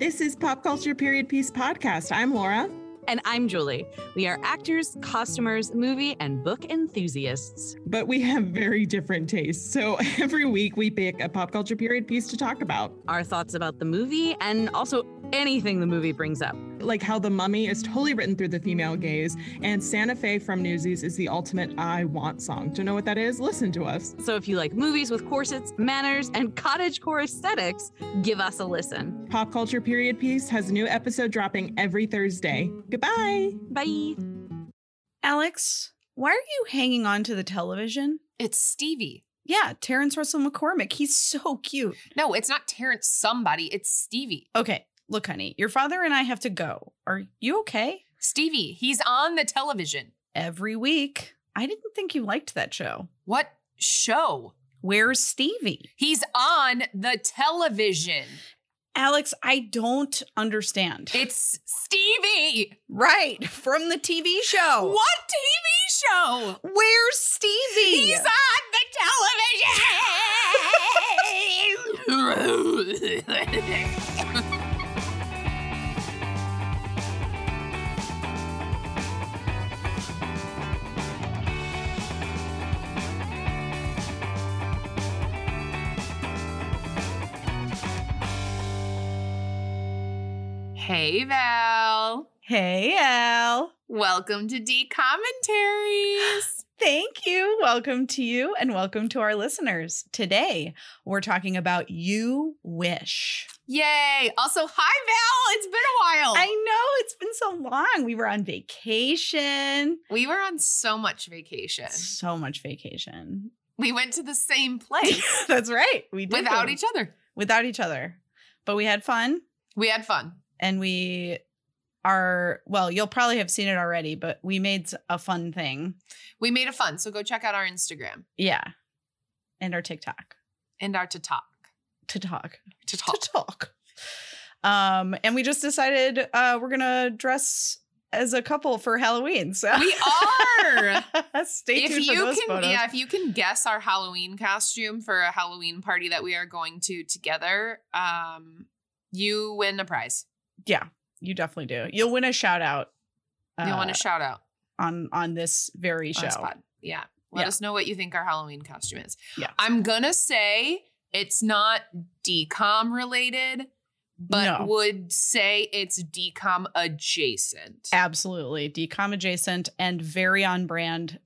This is Pop Culture Period Piece Podcast. I'm Laura. And I'm Julie. We are actors, costumers, movie, and book enthusiasts. But we have very different tastes. So every week we pick a pop culture period piece to talk about. Our thoughts about the movie and also anything the movie brings up. Like how The Mummy is totally written through the female gaze, and Santa Fe from Newsies is the ultimate I want song. To know what that is, listen to us. So if you like movies with corsets, manners, and cottagecore aesthetics, give us a listen. Pop Culture Period Piece has a new episode dropping every Thursday. Goodbye. Bye. Alex, why are you hanging on to the television? It's Stevie. Yeah, Terrence Russell McCormick. He's so cute. No, it's not Terrence somebody, it's Stevie. Okay, look, honey, your father and I have to go. Are you okay? Stevie, he's on the television. Every week. I didn't think you liked that show. What show? Where's Stevie? He's on the television. Alex, I don't understand. It's Stevie. right, from the TV show. What TV show? Where's Stevie? He's on the television. hey, Val. Hey, Al. Welcome to D Commentaries. Thank you. Welcome to you and welcome to our listeners. Today, we're talking about You Wish. Yay. Also, hi, Val. It's been a while. I know it's been so long. We were on vacation. we were on so much vacation. So much vacation. We went to the same place That's right. We did without each other. without each other. But we had fun We had fun. And we are well, you'll probably have seen it already, but we made a fun thing. We made a fun. So go check out our Instagram Yeah. And our TikTok. and our to talk. To talk. To talk To talk. Um, and we just decided uh we're gonna dress as a couple for Halloween. So We are. Stay if tuned for those can, photos. yeah, if you can guess our Halloween costume for a Halloween party that we are going to together, um, you win a prize. Yeah, you definitely do. You'll win a shout out. You'll win a uh, shout out on on this very show. spot. Yeah. Let Yeah. us know what you think our Halloween costume is. Yeah. I'm gonna say it's not DCOM related, but No. would say it's DCOM adjacent. Absolutely, DCOM adjacent and very on brand,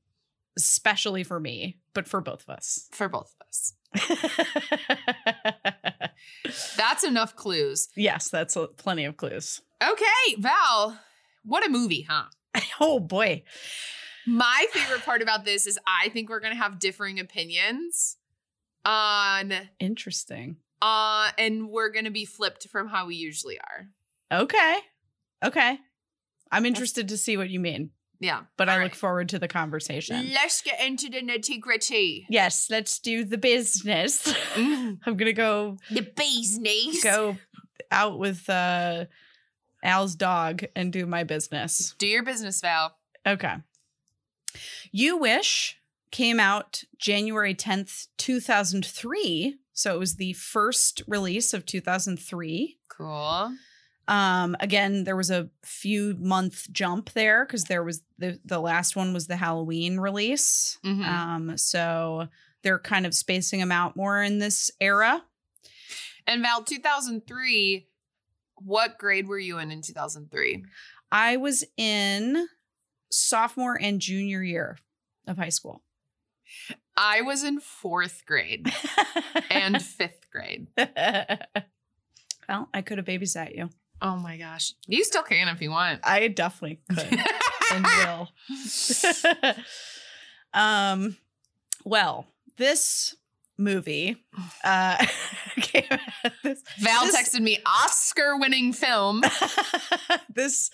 especially for me, but for both of us. for both of us. That's enough clues. yes, that's plenty of clues. Okay, Val, what a movie, huh? Oh boy, My favorite part about this is I think we're gonna have differing opinions on interesting. uh and we're gonna be flipped from how we usually are. Okay, okay. I'm interested to see what you mean, Yeah. but I All look forward to the conversation. Let's get into the nitty gritty. Yes, let's do the business. Mm, I'm gonna go the business. go out with uh Al's dog and do my business. Do your business, Val. Okay. You Wish came out January 10th, 2003. So it was the first release of 2003. Cool. Um again there was a few month jump there cuz there was the the last one was the Halloween release. Mhm. Um so they're kind of spacing them out more in this era. And Val, 2003, what grade were you in in 2003? I was in sophomore and junior year of high school. I was in fourth grade and fifth grade. well, I could have babysat you. Oh my gosh. You still can if you want. I definitely could and will. um, well, this movie, uh, came this, Val This- texted me Oscar winning film. this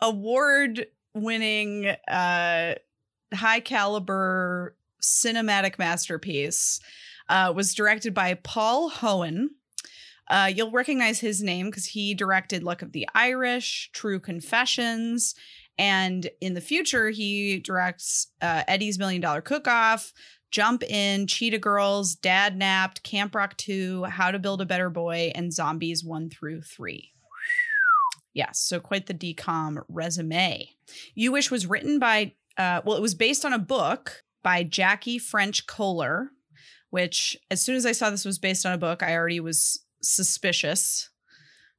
award-winning, uh, high caliber cinematic masterpiece uh, was directed by Paul Hoen. Uh, you'll recognize his name because he directed Luck of the Irish, True Confessions, and in the future, he directs uh, Eddie's Million Dollar Cook Off, Jump In, Cheetah Girls, Dadnapped, Camp Rock 2, How to Build a Better Boy, and Zombies 1 through 3. Yes, so quite the DCOM resume. You Wish was written by, uh, well, it was based on a book by Jackie French Koller, which as soon as I saw this was based on a book, I already was suspicious.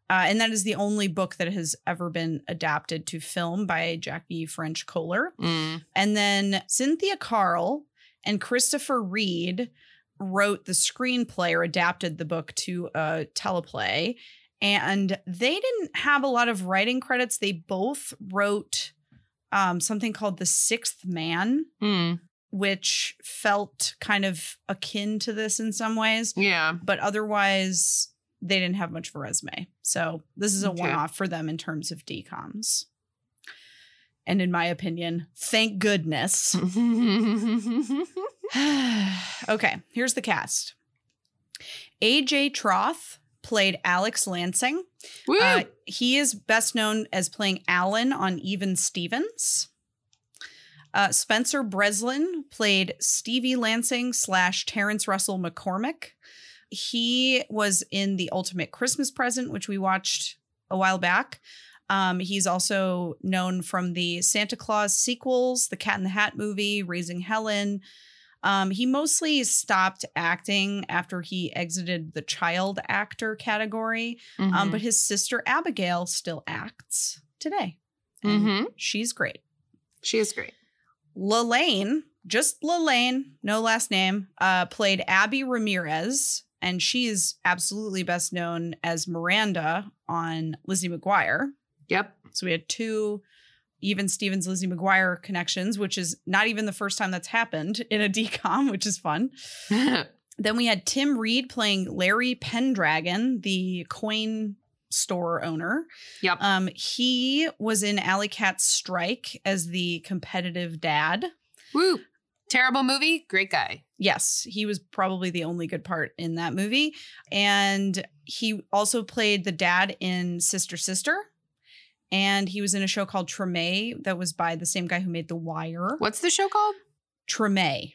Uh, and that is the only book that has ever been adapted to film by Jackie French Koller. Mm. And then Cynthia Carle and Christopher Reed wrote the screenplay or adapted the book to a teleplay. And they didn't have a lot of writing credits. They both wrote um, something called The Sixth Man, Mm. which felt kind of akin to this in some ways, Yeah. but otherwise they didn't have much of a resume. So this is a Okay. one off for them in terms of DCOMs. And in my opinion, thank goodness. okay, here's the cast. AJ Trauth played Alex Lansing. Uh, he is best known as playing Alan on Even Stevens. Uh, Spencer Breslin played Stevie Lansing slash Terrence Russell McCormick. He was in The Ultimate Christmas Present, which we watched a while back. Um, he's also known from the Santa Claus sequels, the Cat in the Hat movie, Raising Helen. Um, he mostly stopped acting after he exited the child actor category. Um, Mhm. but his sister Abigail still acts today. Mhm. She's great. she is great. Lalaine, just Lalaine, no last name, uh, played Abby Ramirez, and she is absolutely best known as Miranda on Lizzie McGuire. Yep. So we had two even Stevens Lizzie McGuire connections, which is not even the first time that's happened in a DCOM, which is fun. Then we had Tim Reid playing Larry Pendragon, the coin store owner. Yep. Um, he was in Alley Cats Strike as the competitive dad. Woo. Terrible movie. Great guy. Yes, he was probably the only good part in that movie. And he also played the dad in Sister Sister. And he was in a show called Treme that was by the same guy who made The Wire. What's the show called? Treme.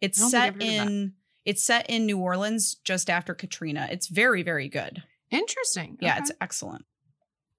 It's I don't think set I've heard of that. in it's set in New Orleans just after Katrina. It's very, very good. Interesting. Yeah, Okay. it's excellent.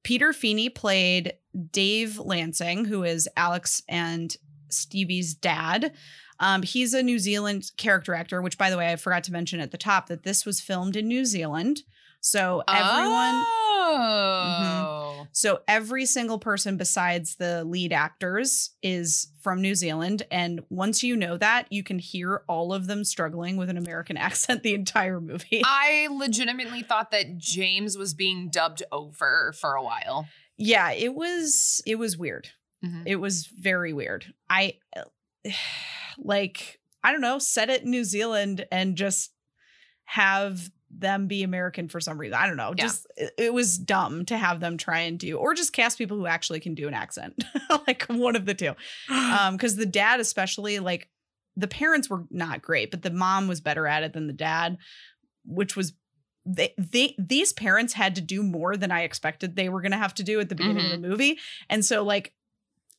Peter Feeney played Dave Lansing, who is Alex and Stevie's dad. Um, he's a New Zealand character actor, which, by the way, I forgot to mention at the top that this was filmed in New Zealand. So everyone, Oh. so every single person besides the lead actors is from New Zealand. And once you know that, you can hear all of them struggling with an American accent the entire movie. I legitimately thought that James was being dubbed over for a while. yeah, it was it was weird. Mhm. It was very weird. I like I don't know, set it in New Zealand and just have them be American for some reason. I don't know. Yeah. Just it, it was dumb to have them try and do or just cast people who actually can do an accent. like one of the two. Um cuz the dad especially like the parents were not great, but the mom was better at it than the dad, which was they, they these parents had to do more than I expected they were going to have to do at the beginning of the movie. And so like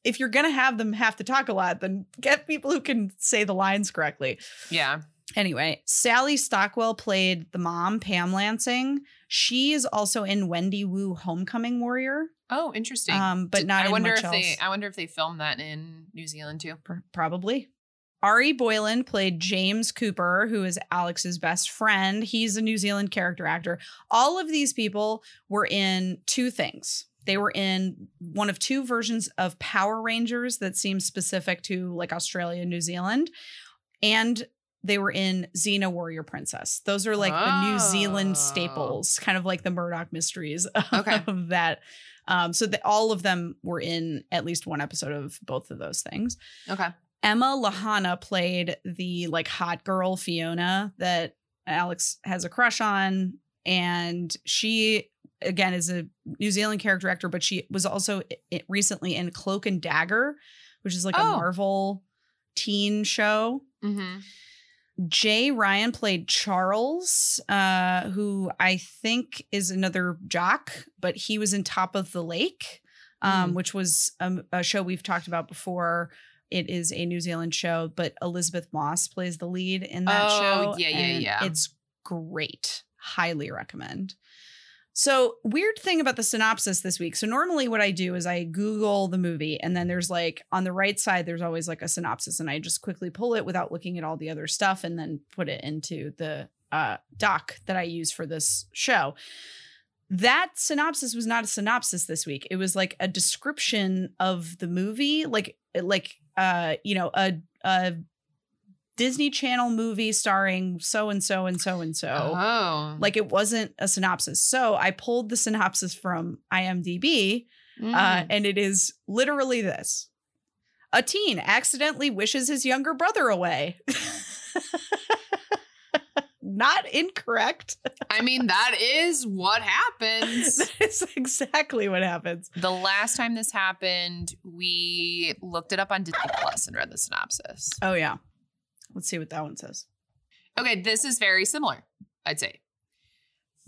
if you're going to have them have to talk a lot, then get people who can say the lines correctly. yeah. Anyway, Sally Stockwell played the mom, Pam Lansing. She is also in Wendy Wu Homecoming Warrior, Oh, interesting. um, but Did- not I in wonder if else. they. I wonder if they filmed that in New Zealand too. Pr- probably. Ari Boyland played James Cooper, who is Alex's best friend. He's a New Zealand character actor. All of these people were in two things. They were in one of two versions of Power Rangers that seems specific to like Australia, and New Zealand, and they were in Xena Warrior Princess. Those are like the New Zealand Oh. staples, kind of like the Murdoch mysteries of Okay. that. Um, so that all of them were in at least one episode of both of those things. Okay. Emma Lahana played the like hot girl Fiona that Alex has a crush on. And she, again, is a New Zealand character actor, but she was also recently in Cloak and Dagger, which is like a Oh. Marvel teen show. Mm-hmm. Jay Ryan played Charles, uh, who I think is another jock, but he was in Top of the Lake, um, Mhm. which was um, a show we've talked about before. It is a New Zealand show, but Elisabeth Moss plays the lead in that Oh, show. yeah, yeah, yeah. It's great. Highly recommend. So, weird thing about the synopsis this week. So, normally what I do is I Google the movie, and then there's like on the right side, there's always like a synopsis, and I just quickly pull it without looking at all the other stuff and then put it into the uh, doc that I use for this show. That synopsis was not a synopsis this week. It was like a description of the movie, like like uh, you know, a a Disney Channel movie starring so and so and so and so. Oh. Like it wasn't a synopsis. So I pulled the synopsis from IMDb, uh, Mm. and it is literally this A teen accidentally wishes his younger brother away. Not incorrect. I mean, that is what happens. that is exactly what happens. The last time this happened, we looked it up on Disney Plus and read the synopsis. Oh, yeah. Let's see what that one says. Okay, this is very similar, I'd say.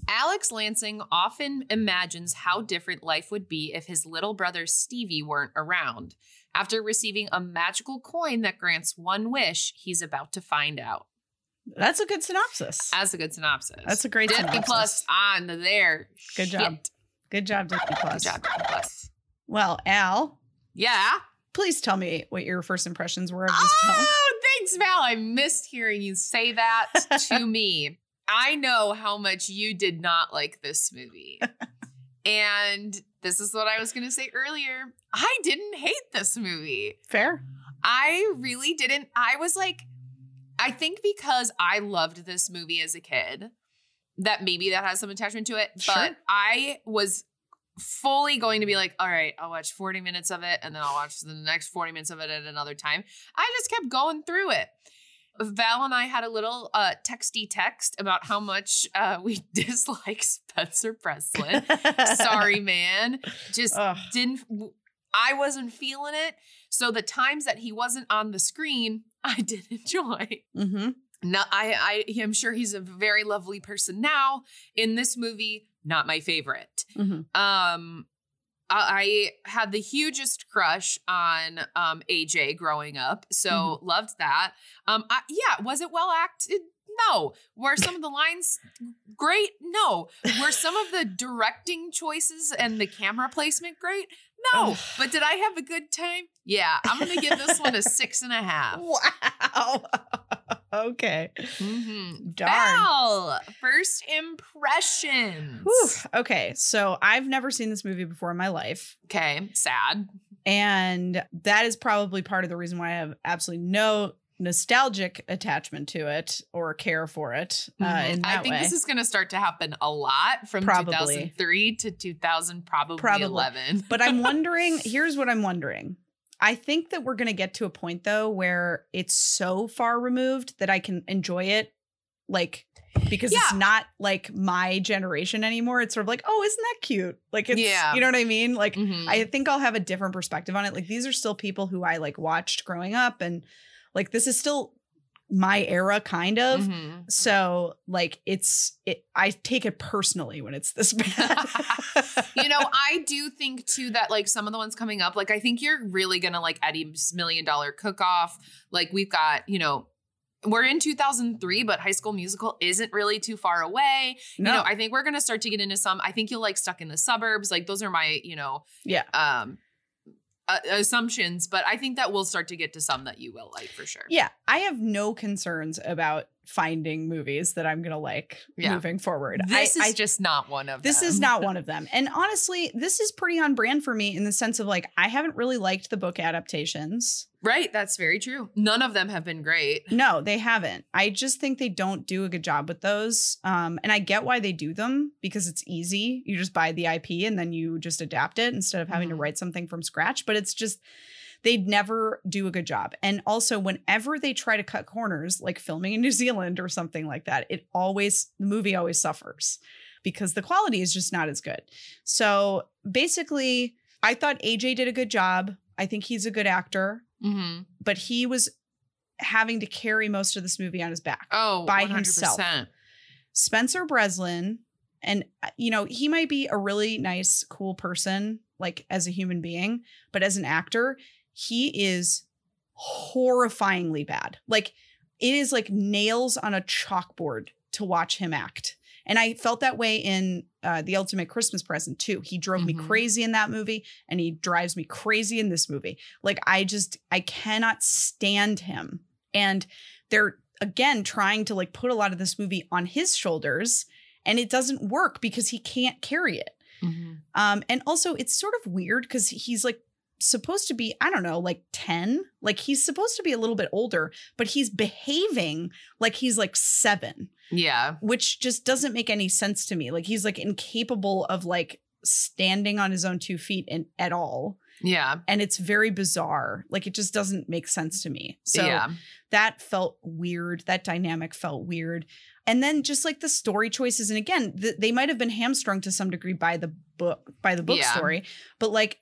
Alex Lansing often imagines how different life would be if his little brother Stevie weren't around. After receiving a magical coin that grants one wish, he's about to find out. That's a good synopsis. That's a good synopsis. That's a great Disney synopsis. Plus on there. Good job. Good job, Disney Good job, Disney Plus. Well, Al, Yeah. please tell me what your first impressions were of this ah, film. Thanks, Val. I missed hearing you say that to me. I know how much you did not like this movie. and this is what I was going to say earlier. I didn't hate this movie. Fair. I really didn't. I was like, I think because I loved this movie as a kid, that maybe that has some attachment to it. Sure. But I was fully going to be like, all right, I'll watch 40 minutes of it and then I'll watch the next 40 minutes of it at another time. I just kept going through it. Val and I had a little uh, texty text about how much uh, we dislike Spencer Breslin. Sorry, man. Just Ugh. didn't I wasn't feeling it. So the times that he wasn't on the screen, I did enjoy. Mm-hmm. Now I I am sure he's a very lovely person now. In this movie, not my favorite. Mhm. Um I I had the hugest crush on um AJ growing up. So Mm-hmm. loved that. Um I, yeah, was it well acted? No. Were some of the lines great? No. Were some of the directing choices and the camera placement great? No. Ugh. But did I have a good time? Yeah. I'm gonna give this one a six and a half. Wow. Okay. Mm-hmm. Darn. Val, first impressions. Whew. Okay. So I've never seen this movie before in my life. Okay, sad. And that is probably part of the reason why I have absolutely no nostalgic attachment to it or care for it uh, Mhm. in that I think way. this is going to start to happen a lot from Probably. 2003 to 2000, probably, Probably. 11. but I'm wondering, here's what I'm wondering. I think that we're going to get to a point though where it's so far removed that I can enjoy it like because it's not like my generation anymore. It's sort of like, "Oh, isn't that cute?" Like it's Yeah. you know what I mean? Like Mhm. I think I'll have a different perspective on it. Like these are still people who I like watched growing up and like this is still my era kind of. Mhm. So like it's it I take it personally when it's this bad. you know, I do think too that like some of the ones coming up, like I think you're really gonna like Eddie's Million Dollar Cook Off. Like we've got, you know, we're in 2003, but High School Musical isn't really too far away. no. You know, I think we're gonna start to get into some. I think you'll like Stuck in the Suburbs. Like those are my, you know, Yeah. um, uh, assumptions. But I think that we'll start to get to some that you will like for sure. Yeah, I have no concerns about finding movies that I'm gonna like Yeah. moving forward. This I, is I- just not one of this them. is not one of them. And honestly, this is pretty on brand for me in the sense of like I haven't really liked the book adaptations. right. That's very true. None of them have been great. No, they haven't. I just think they don't do a good job with those. Um, and I get why they do them because it's easy. You just buy the IP and then you just adapt it instead of having to Mhm. write something from scratch. But it's just they never do a good job. And also, whenever they try to cut corners, like filming in New Zealand or something like that, it always the movie always suffers because the quality is just not as good. So basically, I thought AJ did a good job. I think he's a good actor Mm-hmm. but he was having to carry most of this movie on his back. Oh, By 100%. himself. Spencer Breslin, and uh, you know, he might be a really nice, cool person, like as a human being, but as an actor, he is horrifyingly bad. Like it is like nails on a chalkboard to watch him act. And I felt that way in uh, The Ultimate Christmas Present too. He drove me Mhm. crazy in that movie and he drives me crazy in this movie. Like I just I cannot stand him. And they're again trying to like put a lot of this movie on his shoulders and it doesn't work because he can't carry it. Mhm. Um, and also it's sort of weird because he's like supposed to be, I don't know, like 10. Like he's supposed to be a little bit older, but he's behaving like he's like seven, Yeah. which just doesn't make any sense to me. Like he's like incapable of like standing on his own two feet in, at all. Yeah. And it's very bizarre. Like it just doesn't make sense to me. So yeah. that felt weird. That dynamic felt weird. And then just like the story choices, and again, th- they might have been hamstrung to some degree by the book, by the book Yeah. story, but like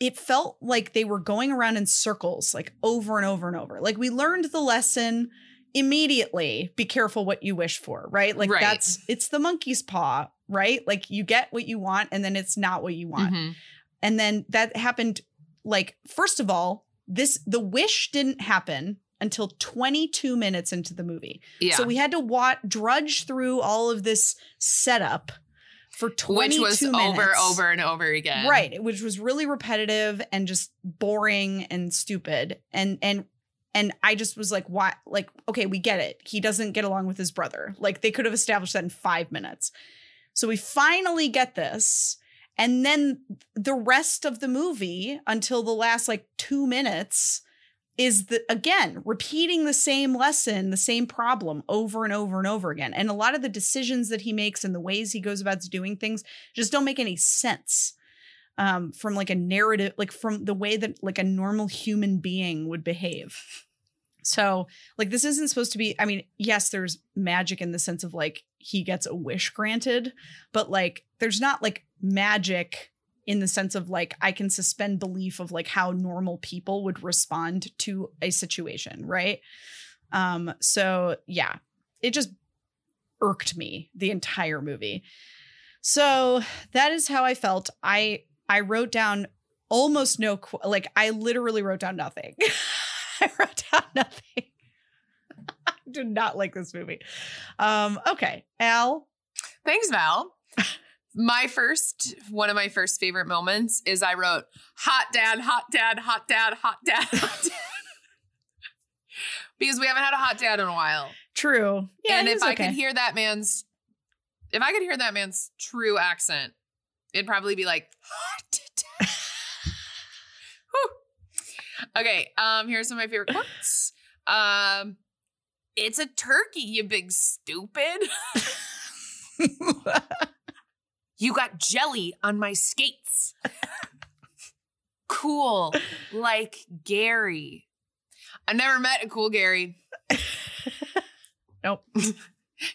it felt like they were going around in circles, like over and over and over. Like we learned the lesson immediately. Be careful what you wish for, right? Like Right. that's it's the monkey's paw, right? Like you get what you want, and then it's not what you want. Mhm. And then that happened like first of all, this the wish didn't happen until 22 minutes into the movie. Yeah. So we had to wa- drudge through all of this setup for 22 Which was minutes. over, over, and over again. Right, which was really repetitive and just boring and stupid. And and and I just was like, why? Like, okay, we get it. He doesn't get along with his brother. Like, they could have established that in five minutes. So we finally get this. And then the rest of the movie, until the last like two minutes, is the again repeating the same lesson, the same problem over and over and over again. And a lot of the decisions that he makes and the ways he goes about doing things just don't make any sense um, from like a narrative, like from the way that like a normal human being would behave. So, like, this isn't supposed to be. I mean, yes, there's magic in the sense of like he gets a wish granted, but like, there's not like magic in the sense of like I can suspend belief of like how normal people would respond to a situation, right? Um, so yeah, it just irked me the entire movie. So that is how I felt. I I wrote down almost no qu- like I literally wrote down nothing. I wrote down nothing. I did not like this movie. Um okay, Al. Thanks, Val. My first, one of my first favorite moments is I wrote, hot dad, hot dad, hot dad, hot dad, hot dad. because we haven't had a hot dad in a while. True. Yeah, and if I okay. could hear that man's, if I could hear that man's true accent, it'd probably be like, hot dad. Okay, um, here's some of my favorite quotes. Um, it's a turkey, you big stupid. You got jelly on my skates. cool, like Gary. I never met a cool Gary. Nope.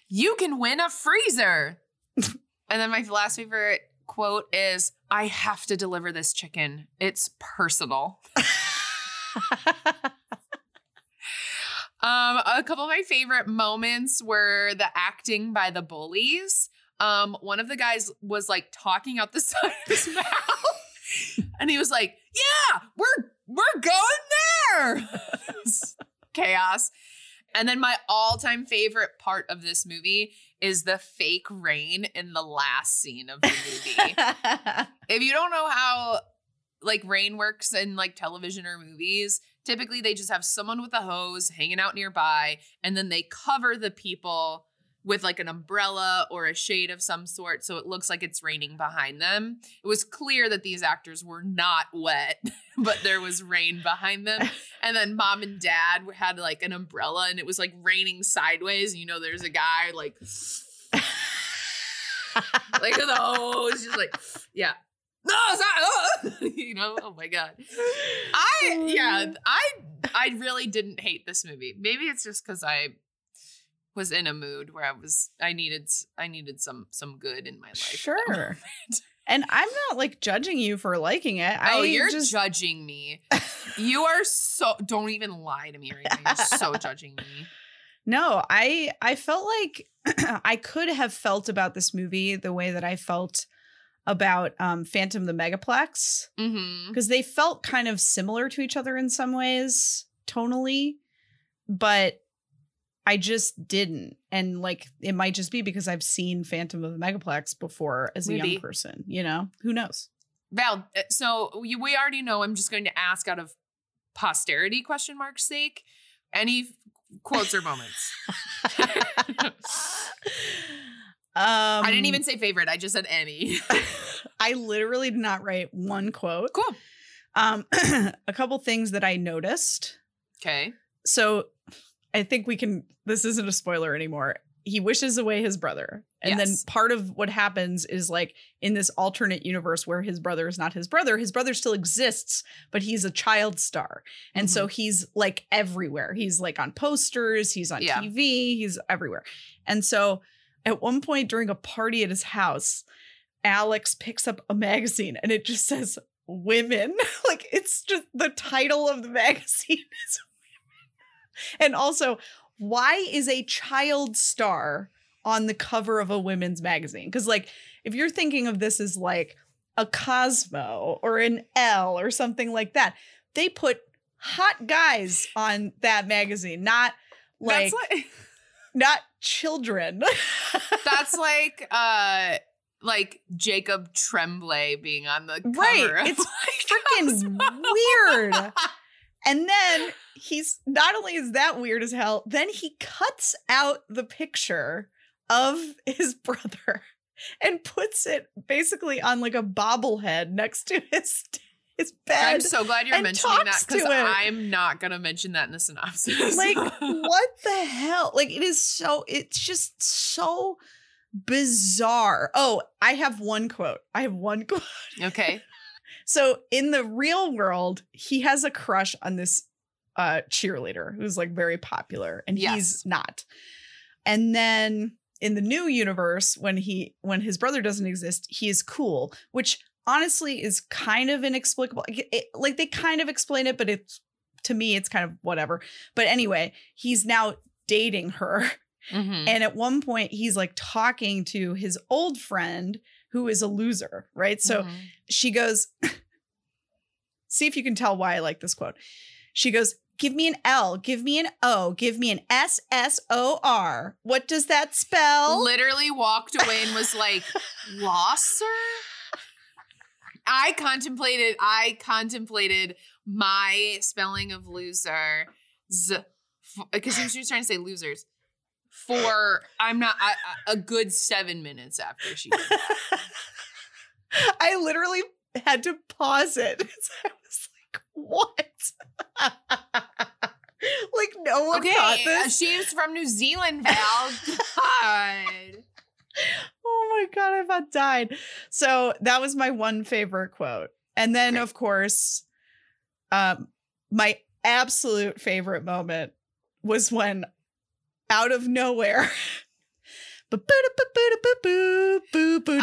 You can win a freezer. and then my last favorite quote is I have to deliver this chicken. It's personal. Um, a couple of my favorite moments were the acting by the bullies. Um, one of the guys was like talking out the side of his mouth, and he was like, "Yeah, we're we're going there." Chaos. And then my all-time favorite part of this movie is the fake rain in the last scene of the movie. if you don't know how like rain works in like television or movies, typically they just have someone with a hose hanging out nearby and then they cover the people with like an umbrella or a shade of some sort so it looks like it's raining behind them. It was clear that these actors were not wet, but there was rain behind them. And then mom and dad had like an umbrella and it was like raining sideways. You know, there's a guy like like with a hose, just like, yeah. No, it's not. oh," you know, oh my god. I yeah, mm. I I really didn't hate this movie. Maybe it's just because I was in a mood where I was I needed I needed some some good in my life. Sure. and I'm not like judging you for liking it. Oh, I you're just judging me. You are so don't even lie to me right now. You're so judging me. No, I I felt like I could have felt about this movie the way that I felt about um Phantom the Megaplex Mm-hmm. because they felt kind of similar to each other in some ways tonally, but I just didn't. And like it might just be because I've seen Phantom of the Megaplex before as a young person, you know? Who knows? Val, uh, so we, we already know. I'm just going to ask out of posterity question mark's sake. Any quotes or moments? Um I didn't even say favorite. I just said any. I literally did not write one quote. cool. Um a couple things that I noticed. Okay. So I think we can this isn't a spoiler anymore. He wishes away his brother. And then part of what happens is like in this alternate universe where his brother is not his brother, his brother still exists, but he's a child star. And so mm-hmm. he's like everywhere. He's like on posters, he's on Yeah. TV, he's everywhere. And so at one point during a party at his house, Alex picks up a magazine and it just says women. like it's just the title of the magazine is. And also, why is a child star on the cover of a women's magazine? Because, like, if you're thinking of this as like a Cosmo or an Elle or something like that, they put hot guys on that magazine, not like, that's like not children. that's like uh like Jacob Tremblay being on the cover. Right. It's like, freaking Cosmo. weird. And then he's not only is that weird as hell, then he cuts out the picture of his brother and puts it basically on like a bobblehead next to his his bed. I'm so glad you're mentioning that because. I'm not gonna mention that in the synopsis. like what the hell? Like it is so it's just so bizarre. Oh, I have one quote. I have one quote. okay. So in the real world, he has a crush on this uh cheerleader who's like very popular and Yes. he's not. And then in the new universe when he when his brother doesn't exist, he is cool, which honestly is kind of inexplicable. Like, it- like they kind of explain it but it's to me it's kind of whatever. But anyway, he's now dating her Mhm. and at one point he's like talking to his old friend who is a loser, right? So Mhm. she goes, see if you can tell why I like this quote. She goes, Give me an L, give me an O, give me an S S O R. What does that spell? literally walked away and was like, "Losser." I contemplated. I contemplated my spelling of loser, because she was trying to say losers. For I'm not I, I- a good seven minutes after she. did that. I literally had to pause it. I was like, what? like, no one caught Okay, uh, this. she's from New Zealand, Val. God. Oh my god, I about died. So that was my one favorite quote. And then Great. of course, um my absolute favorite moment was when out of nowhere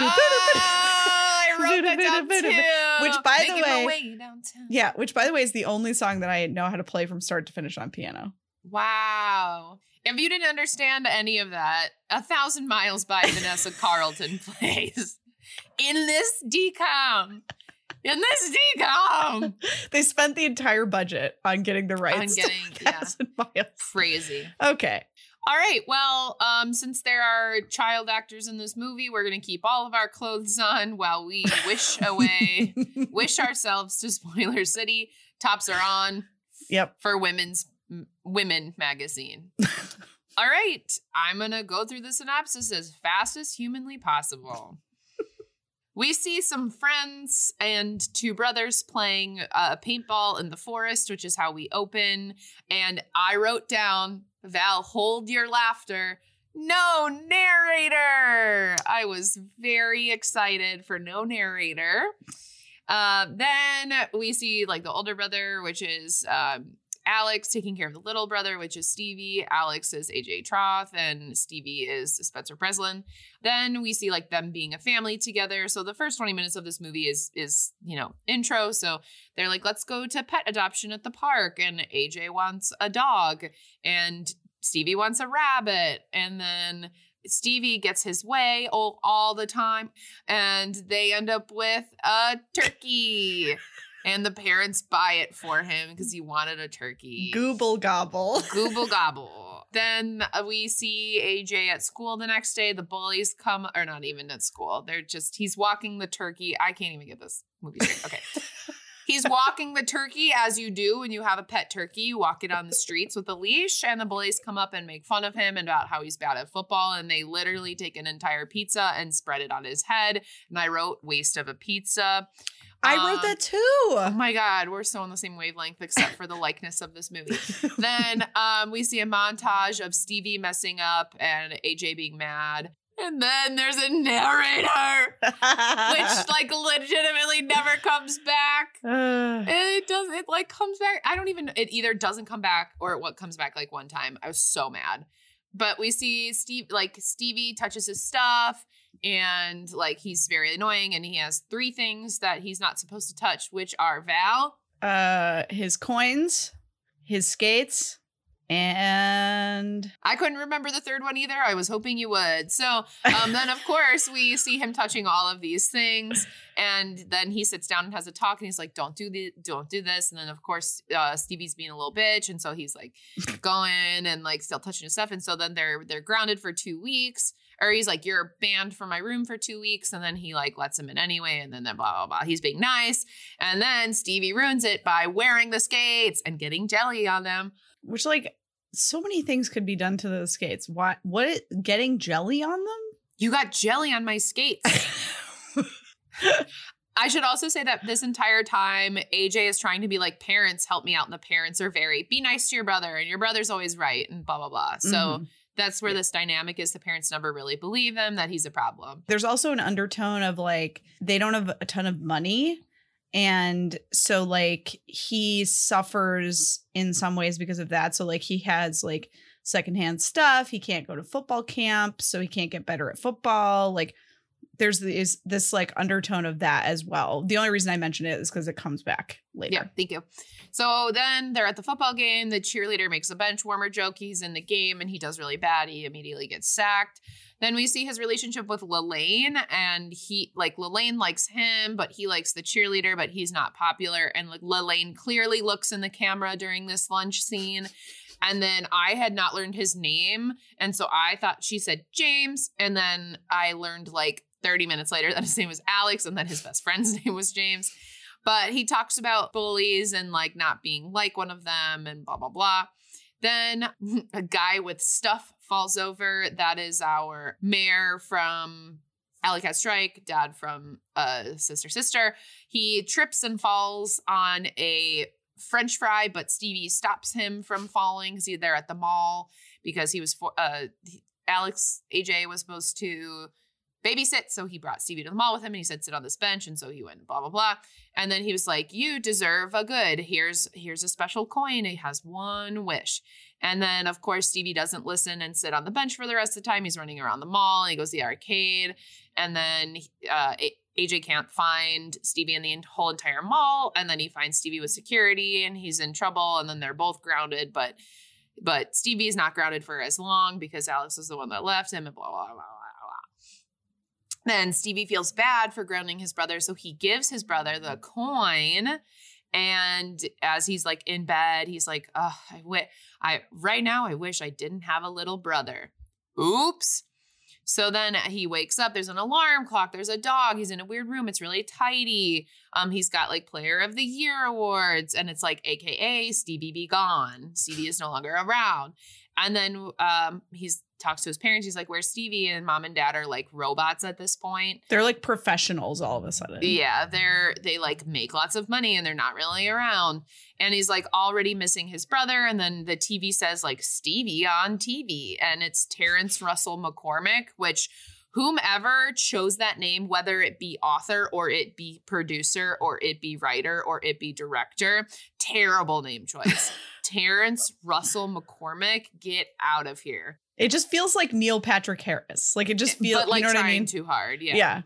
Ah, I wrote that down too. Which, by the Making way- downtown. Yeah, which by the way is the only song that I know how to play from start to finish on piano. Wow. If you didn't understand any of that, A Thousand Miles by Vanessa Carlton plays in this DCOM. In this DCOM. They spent the entire budget on getting the rights getting- to yeah. Thousand Miles. Crazy. Okay. All right. Well, um, since there are child actors in this movie, we're gonna keep all of our clothes on while we wish away, wish ourselves to Spoiler City. Tops are on. Yep. for women's m- women magazine. All right, I'm going to go through the synopsis as fast as humanly possible. we see some friends and two brothers playing uh, paintball in the forest, which is how we open. And I wrote down, Val, hold your laughter. No narrator. I was very excited for no narrator. Uh, then we see like the older brother, which is um, Alex taking care of the little brother, which is Stevie. Alex is AJ Trauth, and Stevie is Spencer Breslin. Then we see like them being a family together. So the first 20 minutes of this movie is is, you know, intro. So they're like, let's go to pet adoption at the park. And AJ wants a dog, and Stevie wants a rabbit. And then Stevie gets his way all, all the time, and they end up with a turkey. and the parents buy it for him because he wanted a turkey. Gooble gobble. Google gobble. Then uh, we see AJ at school the next day. The bullies come, or not even at school. They're just, he's walking the turkey. I can't even get this movie straight. Okay. He's walking the turkey as you do when you have a pet turkey. You walk it on the streets with a leash, and the bullies come up and make fun of him and about how he's bad at football. And they literally take an entire pizza and spread it on his head. And I wrote waste of a pizza. I wrote Um, that Oh too. my god, we're so on the same wavelength except for the likeness of this movie. then um, we see a montage of Stevie messing up and AJ being mad. And then there's a narrator, which like legitimately never comes back. Uh, It does. It like comes back. I don't even. It either doesn't come back or what comes back like one time. I was so mad. But we see Steve like Stevie touches his stuff and like he's very annoying and he has three things that he's not supposed to touch, which are Val. uh, his coins, his skates, and I couldn't remember the third one either. I was hoping you would. So um, then, of course, we see him touching all of these things, and then he sits down and has a talk, and he's like, "Don't do the, don't do this." And then, of course, uh, Stevie's being a little bitch, and so he's like going and like still touching his stuff, and so then they're they're grounded for two weeks. Or he's like, you're banned from my room for two weeks, and then he like lets him in anyway, and then then blah blah blah. He's being nice, and then Stevie ruins it by wearing the skates and getting jelly on them. which like so many things could be done to those skates. What what getting jelly on them? You got jelly on my skates. I should also say that this entire time, AJ is trying to be like, parents, help me out. And the parents are very, be nice to your brother, and your brother's always right, and blah, blah, blah. So Mhm. that's where this dynamic is. The parents never really believe him that he's a problem. there's also an undertone of like they don't have a ton of money and so like he suffers in some ways because of that. So like he has like secondhand stuff. He can't go to football camp so he can't get better at football. Like there's this this like undertone of that as well. The only reason i mention it is because it comes back later. Yeah, thank you. So then they're at the football game. The cheerleader makes a bench warmer joke. He's in the game and he does really bad. He immediately gets sacked. Then we see his relationship with Lalaine, and he like Lalaine likes him, but he likes the cheerleader, but he's not popular. And like Lalaine clearly looks in the camera during this lunch scene. And then I had not learned his name. And so I thought she said James. And then I learned like 30 minutes later that his name was Alex and then his best friend's name was James. But he talks about bullies and like not being like one of them and blah, blah, blah. Then a guy with stuff falls over. That is our mayor from Alley Cat Strike, dad from uh, Sister Sister. He trips and falls on a French fry, but Stevie stops him from falling because he's there at the mall because he was for uh, Alex AJ was supposed to babysit, so he brought Stevie to the mall with him, and he said sit on this bench, and so he went blah blah blah, and then he was like, "You deserve a good. Here's here's a special coin. It has one wish." And then, of course, Stevie doesn't listen and sit on the bench for the rest of the time. He's running around the mall and he goes to the arcade. And then uh, AJ can't find Stevie in the whole entire mall. And then he finds Stevie with security and he's in trouble. And then they're both grounded. But but Stevie is not grounded for as long because Alex is the one that left him and blah, blah, blah. Then Stevie feels bad for grounding his brother. So he gives his brother the coin. And as he's like in bed, he's like, oh, I wish I right now I wish I didn't have a little brother. Oops. So then he wakes up. There's an alarm clock. There's a dog. He's in a weird room. It's really tidy. Um, he's got like Player of the Year awards, and it's like AKA Stevie be gone. Stevie is no longer around. And then um, he's talks to his parents. He's like, "Where's Stevie?" And mom and dad are like robots at this point. they're like professionals all of a sudden Yeah, they're they like make lots of money and they're not really around. And he's like already missing his brother. And then the TV says like Stevie on TV, and it's Terrence Russell McCormick, which whomever chose that name, whether it be author or it be producer or it be writer or it be director, terrible name choice. Terrence Russell McCormick, get out of here. it just feels like neil patrick harris like it just feels but like you know what trying i mean too hard. Yeah. yeah.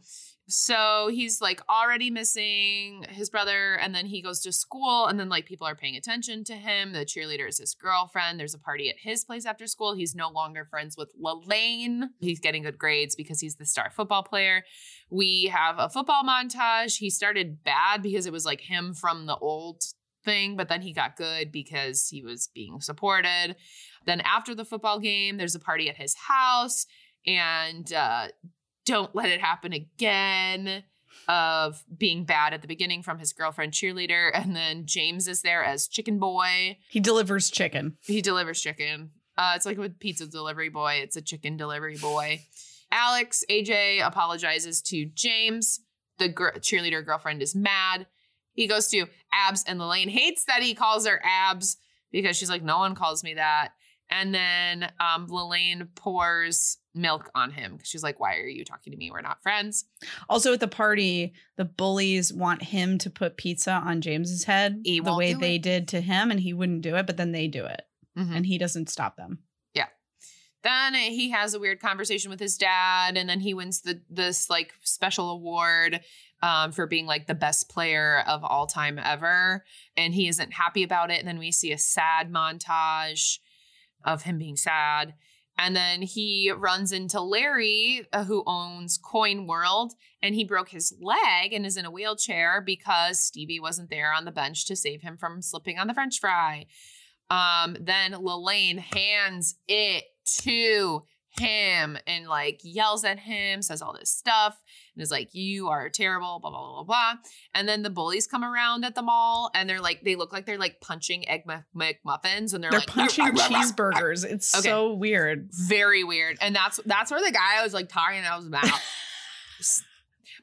So he's like already missing his brother, and then he goes to school, and then like people are paying attention to him. The cheerleader is his girlfriend. There's a party at his place after school. He's no longer friends with Lalaine. He's getting good grades because he's the star football player. We have a football montage. He started bad because it was like him from the old thing, but then he got good because he was being supported. Then after the football game, there's a party at his house, and uh, don't let it happen again of being bad at the beginning from his girlfriend cheerleader. And then James is there as chicken boy. He delivers chicken. He delivers chicken. Uh, it's like with pizza delivery boy, it's a chicken delivery boy. Alex, AJ apologizes to James. The gr- cheerleader girlfriend is mad. He goes to Abs, and Lalaine hates that he calls her Abs because she's like, no one calls me that. And then um, Lalaine pours milk on him because she's like, why are you talking to me? We're not friends. Also at the party, the bullies want him to put pizza on James's head He the way they it. did to him, and he wouldn't do it, but then they do it, Mhm. and he doesn't stop them. Yeah. Then he has a weird conversation with his dad, and then he wins the this like special award um, for being like the best player of all time ever, and he isn't happy about it. And then we see a sad montage of him being sad, and then he runs into Larry, uh, who owns Coin World, and he broke his leg and is in a wheelchair because Stevie wasn't there on the bench to save him from slipping on the French fry. Um, then Lalaine hands it to him and like yells at him, says all this stuff, and is like, You are terrible, blah, blah, blah, blah, blah. And then the bullies come around at the mall and they're like, they look like they're like punching Egg Mc- McMuffins and they're, They're like, punching cheeseburgers. It's Okay. so weird. Very weird. And that's that's where the guy I was like talking out his mouth.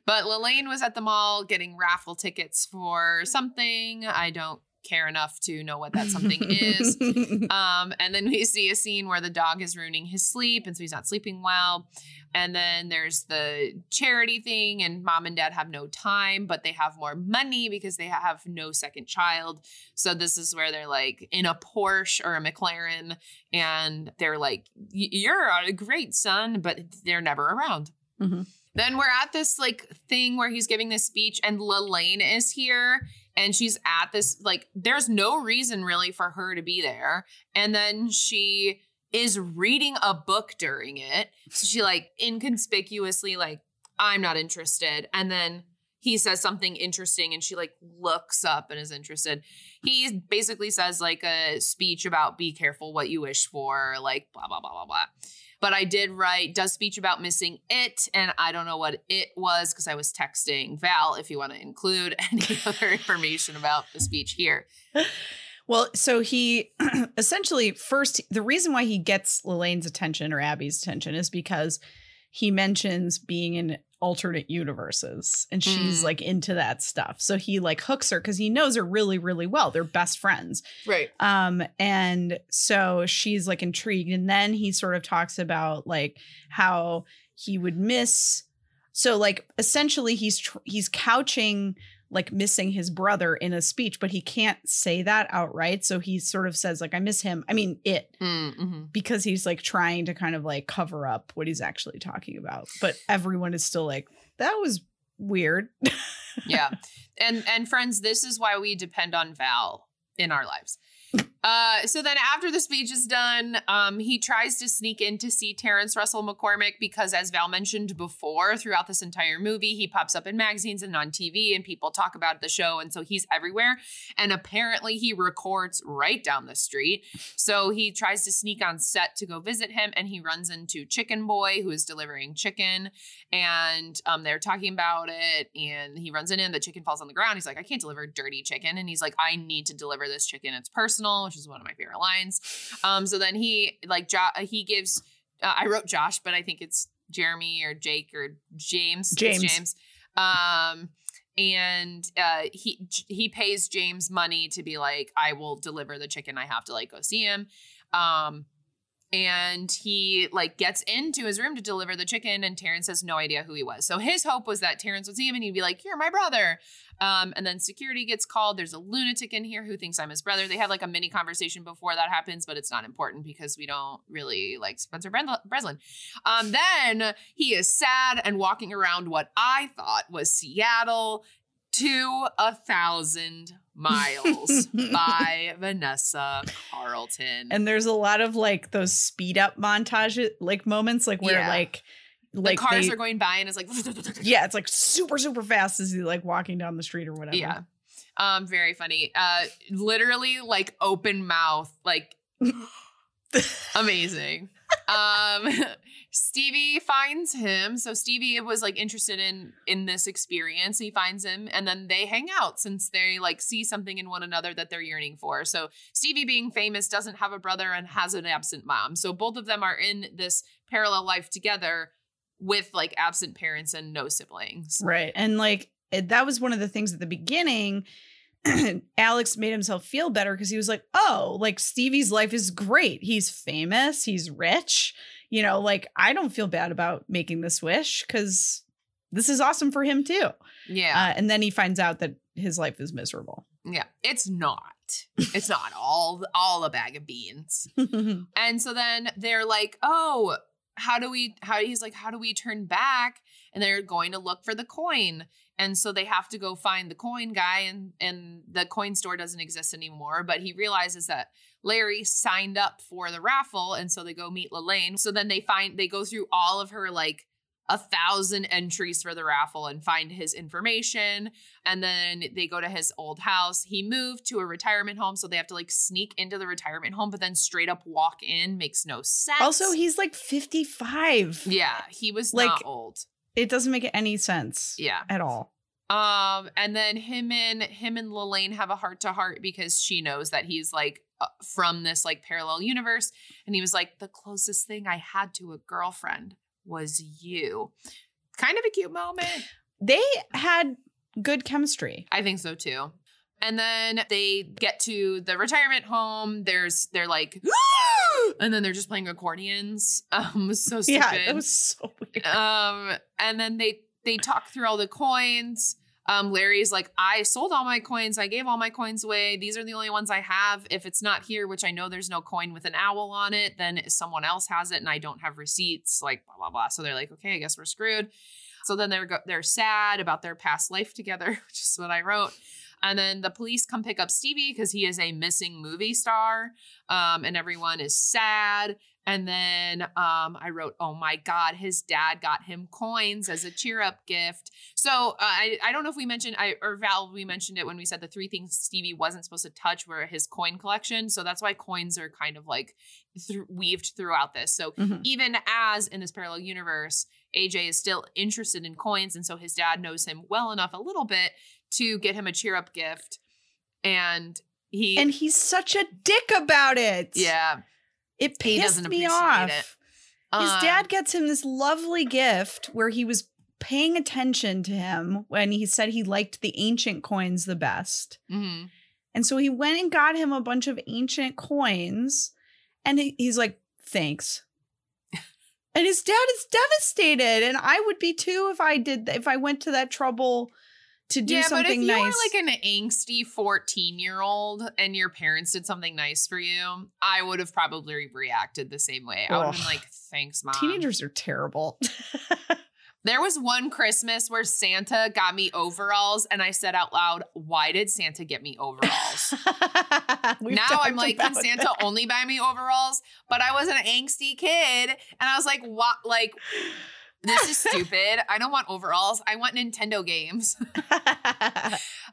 but Lalaine was at the mall getting raffle tickets for something. I don't care enough to know what that something is. Um, and then we see a scene where the dog is ruining his sleep, and so he's not sleeping well. And then there's the charity thing, and mom and dad have no time, but they have more money because they have no second child. So this is where they're like in a Porsche or a McLaren, and they're like, "You're a great son," but they're never around. Mhm. Then we're at this like thing where he's giving this speech, and Lalaine is here, and she's at this like. There's no reason really for her to be there, and then she is reading a book during it. So she like inconspicuously like, I'm not interested. And then he says something interesting and she like looks up and is interested. He basically says like a speech about be careful what you wish for, like blah, blah, blah, blah, blah. But I did write, does speech about missing it. And I don't know what it was because I was texting Val if you want to include any other information about the speech here. Well, so he essentially first the reason why he gets Lalaine's attention or Abby's attention is because he mentions being in alternate universes and she's Mm. like into that stuff. So he like hooks her cuz he knows her really really well. They're best friends. Right. Um and so she's like intrigued and then he sort of talks about like how he would miss so like essentially he's tr- he's couching like missing his brother in a speech but he can't say that outright so he sort of says like I miss him. I mean it Mm-hmm. because he's like trying to kind of like cover up what he's actually talking about. But everyone is still like that was weird. yeah and and friends this is why we depend on val in our lives uh so then after the speech is done um he tries to sneak in to see terrence russell mccormick because as val mentioned before throughout this entire movie he pops up in magazines and on tv and people talk about the show and so he's everywhere. And apparently he records right down the street. So he tries to sneak on set to go visit him and he runs into chicken boy who is delivering chicken and um, they're talking about it and he runs in and the chicken falls on the ground. He's like i can't deliver dirty chicken. And he's like i need to deliver this chicken. It's personal which is one of my favorite lines um, so then he like jo- he gives uh, i wrote josh but i think it's jeremy or jake or james It's James. james um and uh he he pays james money to be like i will deliver the chicken i have to like go see him um and he like gets into his room to deliver the chicken and Terrence has no idea who he was. So his hope was that Terrence would see him and he'd be like, "You're my brother." Um, and then security gets called. There's a lunatic in here who thinks I'm his brother. They have like a mini conversation before that happens, but it's not important because we don't really like Spencer Breslin. Um, then he is sad and walking around what I thought was Seattle to a thousand miles by Vanessa Carlton. and there's a lot of like those speed up montage like moments like where Yeah. like the like cars they- are going by and it's like yeah it's like super super fast as he like walking down the street or whatever yeah Um, very funny. Uh, literally like open mouth, like amazing. um, Stevie finds him. So Stevie was like interested in in this experience. He finds him, and then they hang out since they like see something in one another that they're yearning for. So Stevie, being famous, doesn't have a brother and has an absent mom. So both of them are in this parallel life together with like absent parents and no siblings. Right. And like that was one of the things at the beginning. Alex made himself feel better because he was like, oh, like Stevie's life is great. He's famous, he's rich. You know, like I don't feel bad about making this wish because this is awesome for him too. Yeah. Uh, and then he finds out that his life is miserable. yeah. It's not. It's not all all a bag of beans. And so then they're like, "Oh, how do we how he's like, "How do we turn back?" And they're going to look for the coin. And so they have to go find the coin guy and and the coin store doesn't exist anymore, but he realizes that Larry signed up for the raffle and so they go meet Lalaine. So then they find they go through all of her like a thousand entries for the raffle and find his information. And then they go to his old house. He moved to a retirement home, so they have to like sneak into the retirement home, but then straight up walk in makes no sense. also, he's like 55. yeah, he was Like- not old. It doesn't make any sense Yeah. at all. Um, and then him and him and Lalaine have a heart to heart because she knows that he's like uh, from this like parallel universe, and he was like the closest thing I had to a girlfriend was you. Kind of a cute moment. They had good chemistry. I think so too. And then they get to the retirement home. There's they're like, and then they're just playing accordions. Um, so stupid. Yeah, that was so weird. um, and then they they talk through all the coins. Um, Larry's like, I sold all my coins. I gave all my coins away. These are the only ones I have. If it's not here, which I know there's no coin with an owl on it, then someone else has it, and I don't have receipts. Like blah blah blah. So they're like, okay, I guess we're screwed. So then they're go- they're sad about their past life together, which is what I wrote. And then the police come pick up Stevie because he is a missing movie star, um, and everyone is sad. And then um, I wrote, "Oh my God, his dad got him coins as a cheer up gift." So uh, I I don't know if we mentioned I or Val we mentioned it when we said the three things Stevie wasn't supposed to touch were his coin collection. So that's why coins are kind of like th- weaved throughout this. So Mhm. even as in this parallel universe, AJ is still interested in coins, and so his dad knows him well enough a little bit to get him a cheer up gift, and he And he's such a dick about it. yeah It pissed doesn't me off. it. His Um, dad gets him this lovely gift where he was paying attention to him when he said he liked the ancient coins the best. mhm. And so he went and got him a bunch of ancient coins and he, he's like, thanks. and his dad is devastated. And I would be too if I did, if I went to that trouble to do yeah, but if something you nice. were like an angsty 14 year old and your parents did something nice for you, I would have probably reacted the same way. I would have been like, thanks, mom. Teenagers are terrible. There was one Christmas where Santa got me overalls, and I said out loud, Why did Santa get me overalls? Now I'm like, can Santa that. only buy me overalls? But I was an angsty kid, and I was like, what? Like, this is stupid. I don't want overalls. I want Nintendo games.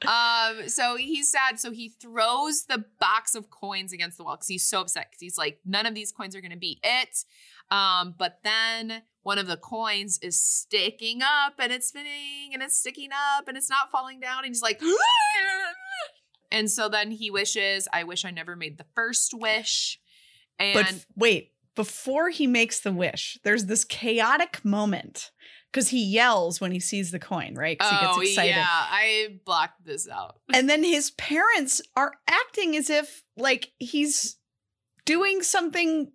um, so he's sad. So he throws the box of coins against the wall because he's so upset because he's like, none of these coins are gonna be it. Um, but then one of the coins is sticking up and it's spinning and it's sticking up and it's not falling down. And he's like, and so then he wishes, I wish I never made the first wish. And But f- wait, before he makes the wish, there's this chaotic moment because he yells when he sees the coin, right? 'Cause he oh gets excited. yeah, I blocked this out. And then his parents are acting as if like he's doing something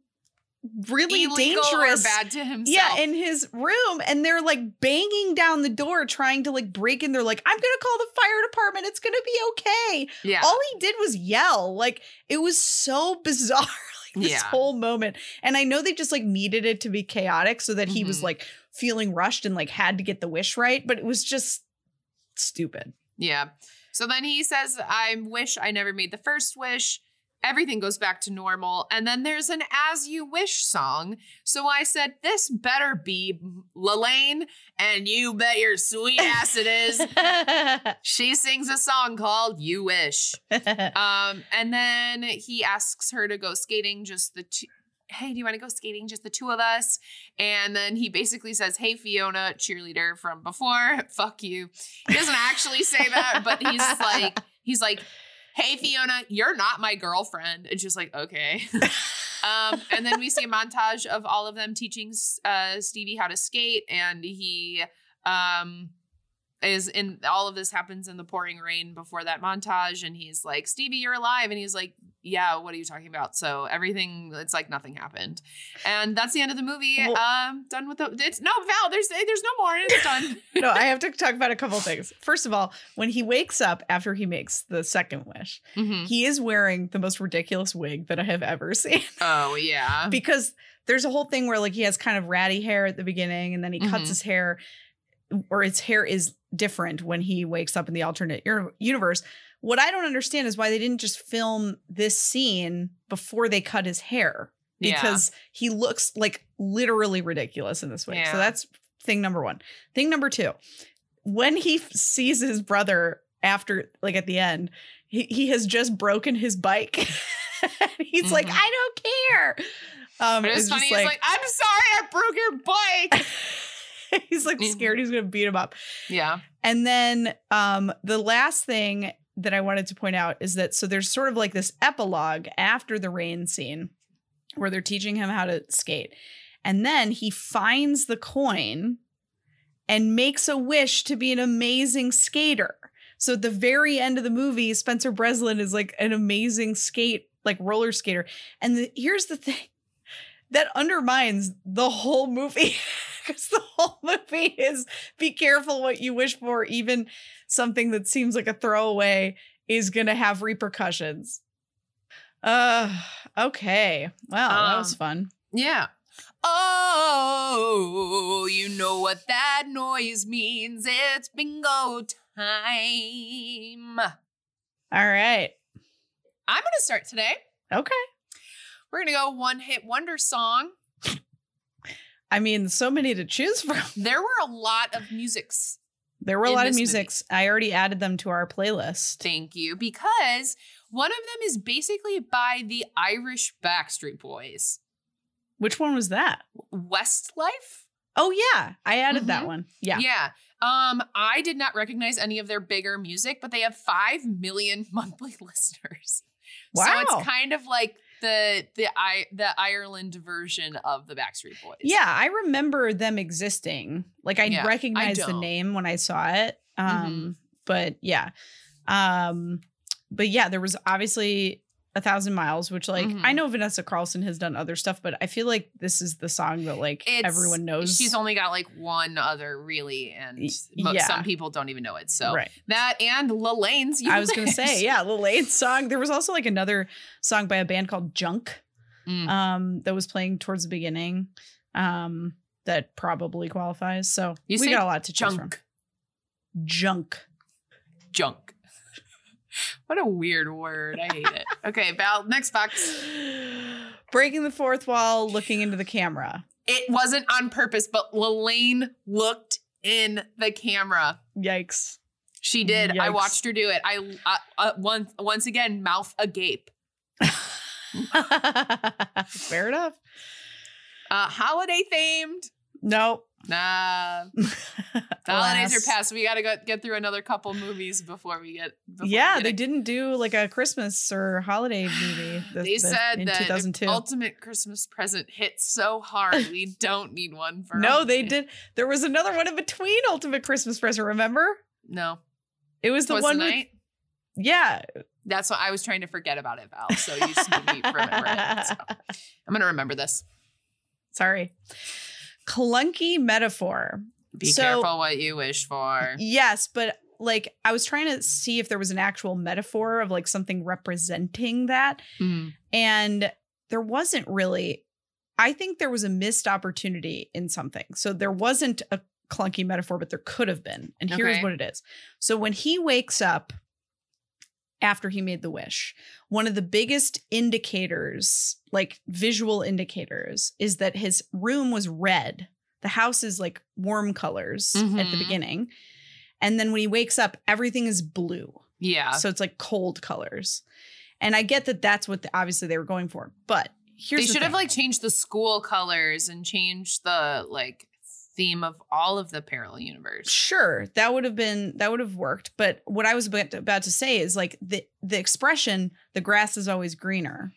really Illegal dangerous. bad to himself. Yeah, in his room, and they're like banging down the door, trying to like break in. They're like, "I'm gonna call the fire department. It's gonna be okay." yeah. All he did was yell. Like it was so bizarre. this Yeah. whole moment, and I know they just like needed it to be chaotic so that he was Mhm. like feeling rushed and like had to get the wish right, but it was just stupid. Yeah. So then he says, I wish I never made the first wish. Everything goes back to normal. And then there's an As You Wish song. So I said, This better be Lalaine, and you bet your sweet ass it is. She sings a song called You Wish. Um, and then he asks her to go skating, just the two. Hey, do you want to go skating? Just the two of us. And then he basically says, Hey, Fiona, cheerleader from before, fuck you. He doesn't actually say that, but he's like, he's like, Hey, Fiona, you're not my girlfriend. And she's like, Okay. um, and then we see a montage of all of them teaching uh, Stevie how to skate, and he um is in all of this happens in the pouring rain before that montage and he's like stevie you're alive and he's like yeah what are you talking about so everything it's like nothing happened and that's the end of the movie Well- um done with the it's no val there's there's no more it's done no, I have to talk about a couple things. First of all, when he wakes up after he makes the second wish, Mhm. he is wearing the most ridiculous wig that I have ever seen. oh yeah because there's a whole thing where like he has kind of ratty hair at the beginning and then he cuts Mhm. his hair or his hair is different when he wakes up in the alternate uni- universe. What I don't understand is why they didn't just film this scene before they cut his hair Yeah. because he looks like literally ridiculous in this way. Yeah. So that's thing number 1. Thing number 2. When he sees his brother after like at the end, he, he has just broken his bike. He's like, Mhm. I don't care. Um, but it's it's funny just he's like i'm sorry i broke your bike he's like Mhm. scared he's gonna beat him up. yeah And then um the last thing that I wanted to point out is that so there's sort of like this epilogue after the rain scene where they're teaching him how to skate. And then he finds the coin and makes a wish to be an amazing skater. So at the very end of the movie, Spencer Breslin is like an amazing skate, like roller skater. And the, here's the thing that undermines the whole movie because the whole movie is be careful what you wish for, even something that seems like a throwaway is going to have repercussions. Uh, okay. Well, that was Um, fun. Yeah. Oh, you know what that noise means. It's bingo time. All right. I'm going to start today. Okay. We're going to go one hit wonder song. I mean, so many to choose from. There were a lot of musics. There were a lot of this movie. musics. I already added them to our playlist. Thank you. Because one of them is basically by the Irish Backstreet Boys. Which one was that? Westlife? Oh yeah, I added that Mhm. one. Yeah. Yeah. Um, I did not recognize any of their bigger music, but they have five million monthly listeners. Wow. So it's kind of like the the I the Ireland version of the Backstreet Boys. Yeah, I remember them existing. Like I Yeah, I recognized the name when I saw it. Um, but yeah. Um, but yeah, there was obviously a thousand miles, which like Mhm. I know Vanessa Carlton has done other stuff, but I feel like this is the song that like It's- everyone knows. She's only got like one other really, and yeah. some people don't even know it. So right. that and Lalaine's. You I was gonna say, yeah, Lil Wayne's song. There was also like another song by a band called Junk. Mm. um that was playing towards the beginning um that probably qualifies so You we got a lot to choose from junk junk. what a weird word. I hate it. Okay, Val. Next box. breaking the fourth wall looking into the camera It wasn't on purpose, but Lalaine looked in the camera. yikes She did. I watched her do it. I uh, uh, once once again mouth agape. fair enough Uh, holiday themed. nope Nah, holidays are past. We got to go get through another couple movies before we get. Before we yeah get they it. didn't do like a christmas or holiday movie the- They the- said in that 2002 ultimate Christmas present hit so hard we don't need one for. no they did there was another one in between ultimate christmas present remember No, it was the Twas one the with night. yeah That's what I was trying to forget about it, Val. So you just made me remember it. So I'm gonna remember this. Sorry. Clunky metaphor. Be So- careful what you wish for. Yes, but like I was trying to see if there was an actual metaphor of like something representing that. Mm. And there wasn't really. I think there was a missed opportunity in something. So there wasn't a clunky metaphor, but there could have been. And here's Okay. what it is. So when he wakes up after he made the wish. One of the biggest indicators, like visual indicators, is that his room was red. The house is like warm colors at the Mhm. beginning. And then when he wakes up, everything is blue. Yeah. So it's like cold colors. And I get that that's what the, obviously they were going for. But here's they the should have like changed the school colors and changed the like theme of all of the parallel universe. Sure, that would have been that would have worked. But what I was about to say is like the the expression "the grass is always greener."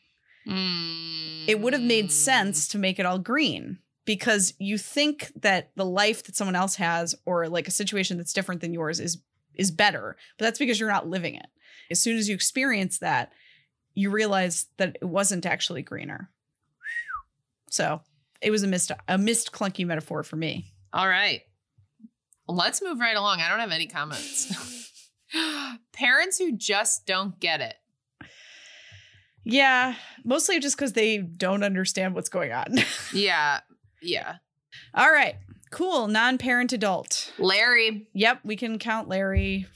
It would have made Mm. sense to make it all green because you think that the life that someone else has or like a situation that's different than yours is is better, but that's because you're not living it. As soon as you experience that, you realize that it wasn't actually greener. So it was a missed a missed clunky metaphor for me. All right. Let's move right along. I don't have any comments. Parents who just don't get it. Yeah, mostly just because they don't understand what's going on. Yeah. Yeah. All right, cool. Non parent adult. Larry. Yep, we can count Larry,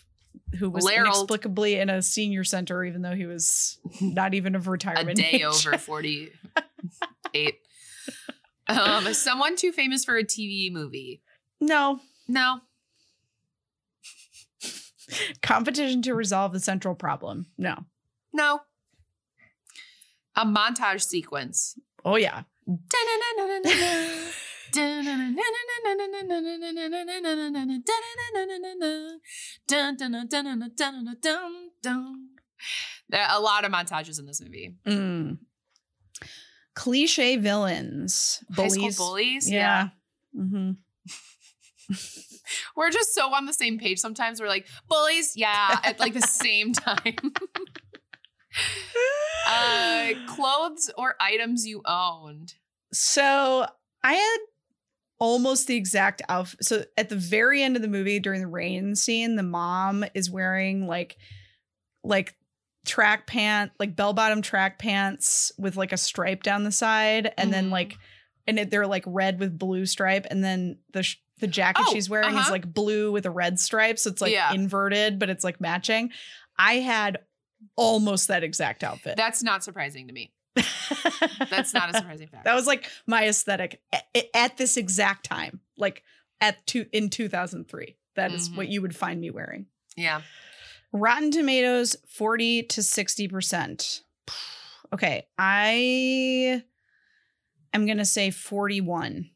who was inexplicably in a senior center, even though he was not even of retirement. A day age. over 48. Um, someone too famous for a TV movie. no No. competition to resolve the central problem. No. No. A montage sequence. Oh yeah. There are a lot of montages in this movie. Mm. Cliche villains. High school bullies. Yeah. hmm We're just so on the same page sometimes. We're like, bullies, yeah, at like the same time. uh clothes or items you owned. So I had almost the exact outfit. So at the very end of the movie, during the rain scene, the mom is wearing like like track pant, like bell bottom track pants with like a stripe down the side, and then Mhm. like, and it, they're like red with blue stripe, and then the sh- the jacket Oh, she's wearing is uh-huh. like blue with a red stripe, so it's like Yeah. inverted, but it's like matching. I had almost that exact outfit. That's not surprising to me. That's not a surprising fact. That was like my aesthetic at, at this exact time, like at two in 2003. That is Mhm. what you would find me wearing. yeah. Rotten Tomatoes, 40 to 60%. Okay, I am going to say 41.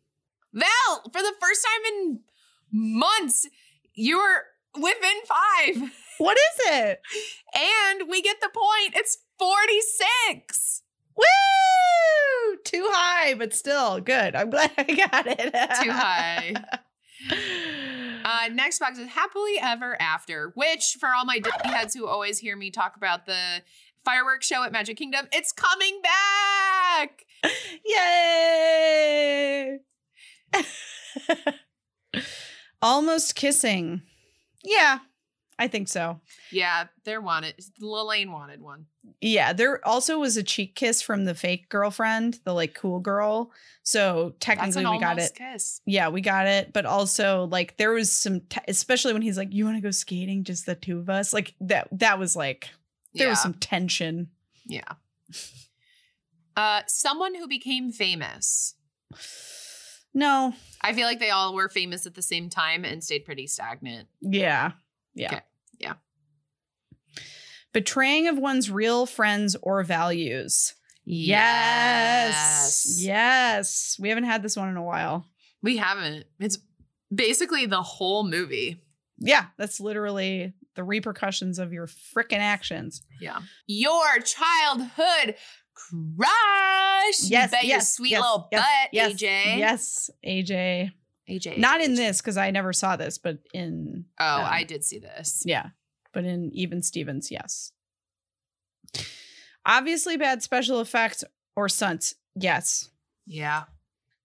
Val, for the first time in months, you were within five. What is it? And we get the point. It's 46. Woo! Too high, but still good. I'm glad I got it. Too high. Uh, next box is Happily Ever After, which for all my Disney heads who always hear me talk about the fireworks show at Magic Kingdom, it's coming back. Yay! Almost kissing. Yeah, I think so. Yeah, they're wanted. Lalaine wanted one. Yeah, there also was a cheek kiss from the fake girlfriend, the like cool girl. So technically we got it. kiss. Yeah, we got it. But also like there was some, te- especially when he's like, "You want to go skating? Just the two of us." Like that. That was like there yeah. was some tension. Yeah. Uh, someone who became famous. No. I feel like they all were famous at the same time and stayed pretty stagnant. Yeah. Yeah. Okay. Yeah. Betraying of one's real friends or values. Yes. Yes. We haven't had this one in a while. We haven't. It's basically the whole movie. Yeah, that's literally the repercussions of your freaking actions. Yeah. Your childhood crush. You Yes, bet your yes, sweet yes, little yes, butt, yes, AJ. Yes, AJ. AJ. Not in this because I never saw this, but in Oh, um, I did see this. yeah, but in Even Stevens, yes. Obviously, bad special effects or stunts, yes. Yeah.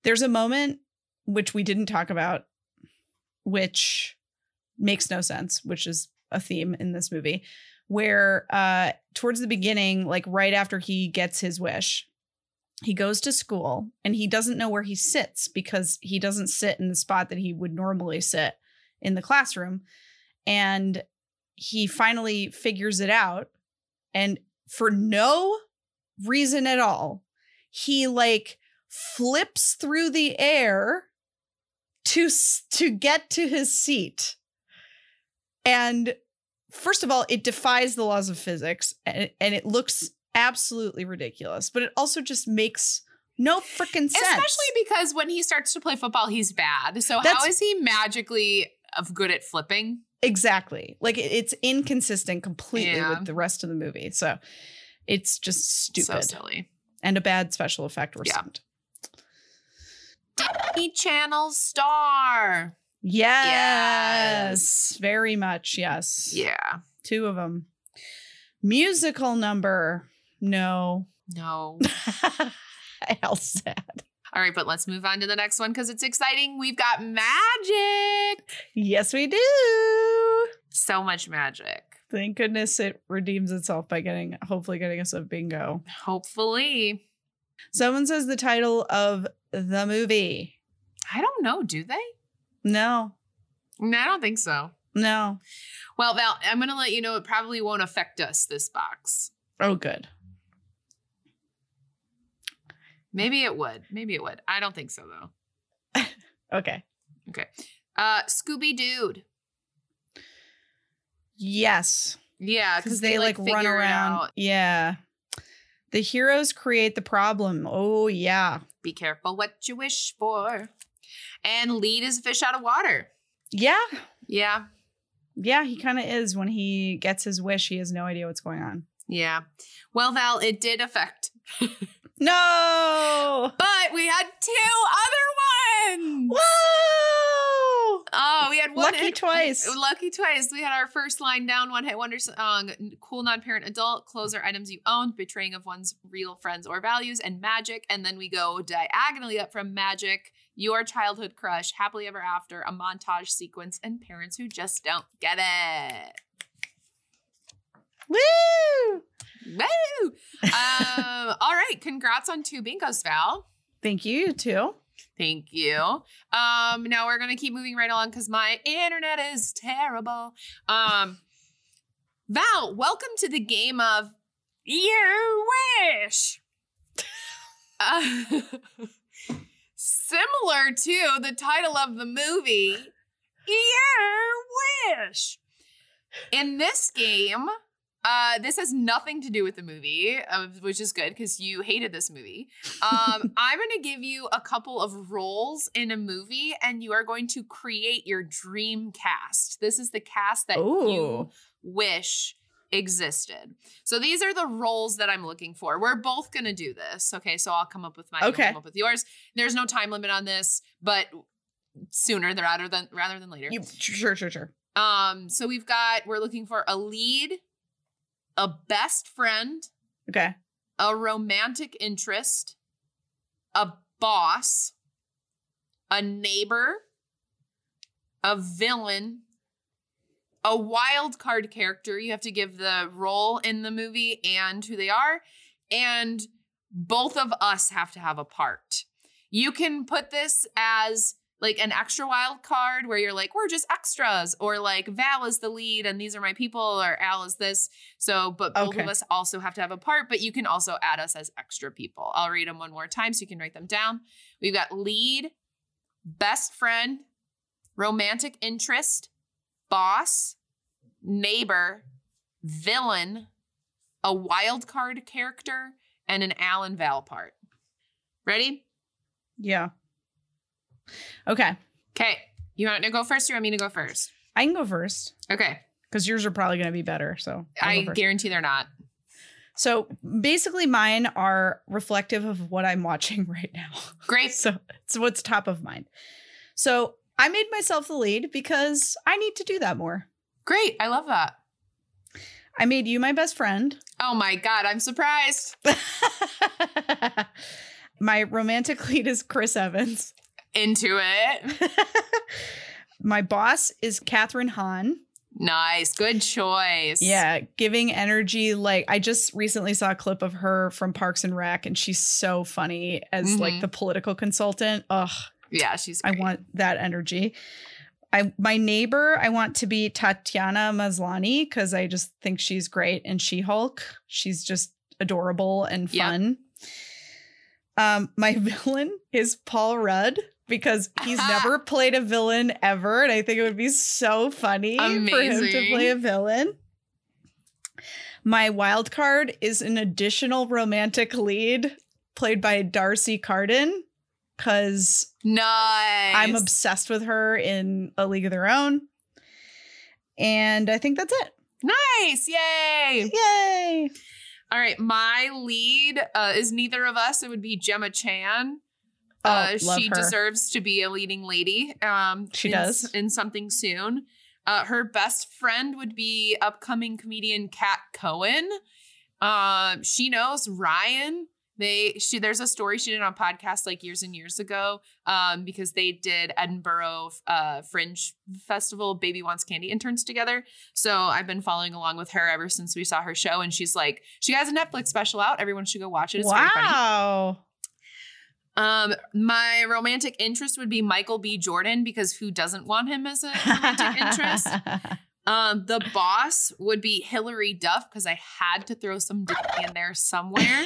There's a moment which we didn't talk about, which makes no sense, which is a theme in this movie, where uh towards the beginning, like right after he gets his wish, he goes to school and he doesn't know where he sits because he doesn't sit in the spot that he would normally sit in the classroom. And he finally figures it out and for no reason at all, he like flips through the air to to get to his seat. And first of all, it defies the laws of physics and, and it looks absolutely ridiculous, but it also just makes no freaking sense. Especially because when he starts to play football, he's bad. So how That's- is he magically of good at flipping? Exactly. Like it's inconsistent completely Yeah. with the rest of the movie. So it's just So stupid silly. and a bad special effect or Yeah. something. Disney Channel star. Yes, Yes. Very much. Yes. Yeah. Two of them. Musical number. No. No. How sad. All right, but let's move on to the next one because it's exciting. We've got magic. Yes, we do. So much magic. Thank goodness it redeems itself by getting, hopefully, getting us a bingo. Hopefully. Someone says the title of the movie. I don't know, do they? No, No, I don't think so. no. Well, Val, I'm going to let you know it probably won't affect us, this box. Oh, good. Maybe it would. Maybe it would. I don't think so, though. Okay. Okay. Uh, Scooby Dude. Yes. Yeah, Because they, like, run around. Yeah. The heroes create the problem. Oh, yeah. Be careful what you wish for. And lead is fish out of water. Yeah. Yeah. Yeah, he kind of is. When he gets his wish, he has no idea what's going on. Yeah. Well, Val, it did affect. No. But we had two other ones. Whoa. Oh, we had one Lucky hit- twice. Lucky twice. We had our first line down, one hit wonder song, cool non-parent adult, closer items you owned, betraying of one's real friends or values, and magic. And then we go diagonally up from magic, your childhood crush, happily ever after, a montage sequence, and parents who just don't get it. Woo. Woo! um, all right, congrats on two bingos, Val. Thank you, you too. Thank you. Um, now we're gonna keep moving right along because my internet is terrible. Um, Val, welcome to the game of You Wish. Uh, similar to the title of the movie, You Wish. In this game, uh, this has nothing to do with the movie, uh, which is good because you hated this movie. Um, I'm going to give you a couple of roles in a movie, and you are going to create your dream cast. This is the cast that you wish existed. So these are the roles that I'm looking for. We're both going to do this. Okay, so I'll come up with mine. you'll Okay. come up with yours. There's no time limit on this, but sooner rather than rather than later. You sure, sure, sure. Um, so we've got we're looking for a lead, a best friend, Okay. a romantic interest, a boss, a neighbor, a villain, a wild card character. You have to give the role in the movie and who they are. And both of us have to have a part. You can put this as like an extra wild card where you're like, we're just extras, or like Val is the lead and these are my people, or Al is this. So, but both Okay. of us also have to have a part, but you can also add us as extra people. I'll read them one more time so you can write them down. We've got lead, best friend, romantic interest, boss, neighbor, villain, a wild card character, and an Alan Val part. Ready? Yeah. Okay. Okay. You want to go first or you want me to go first? I can go first Okay. because yours are probably going to be better. So I guarantee they're not. So basically, mine are reflective of what I'm watching right now. Great. so it's what's top of mind. So I made myself the lead because I need to do that more. Great. I love that. I made you my best friend. Oh my God. I'm surprised. my romantic lead is Chris Evans. Into it. my boss is Kathryn Hahn. Nice. Good choice. Yeah, giving energy. Like I just recently saw a clip of her from Parks and Rec, and she's so funny as like Mhm. the political consultant. Ugh, Yeah. She's I want that energy. I my neighbor, I want to be Tatiana Maslany because I just think she's great and She Hulk. She's just adorable and Yep. fun. Um, my villain is Paul Rudd because he's never played a villain ever, and I think it would be so funny for him to play a villain. My wild card is an additional romantic lead played by D'Arcy Carden because Nice. I'm obsessed with her in A League of Their Own. And I think that's it. Nice. Yay. Yay! All right. My lead uh, is neither of us. It would be Gemma Chan. Oh, Uh, she her. deserves to be a leading lady. Um, She in, does. in something soon. Uh, her best friend would be upcoming comedian Kat Cohen. Um, she knows Ryan. They she there's a story she did on a podcast like years and years ago. Um, because they did Edinburgh uh Fringe Festival Baby Wants Candy interns together. So I've been following along with her ever since we saw her show, and she's like, she has a Netflix special out. Everyone should go watch it. It's wow. Um, my romantic interest would be Michael B. Jordan because who doesn't want him as a romantic interest? Um, the boss would be Hilary Duff because I had to throw some dick in there somewhere.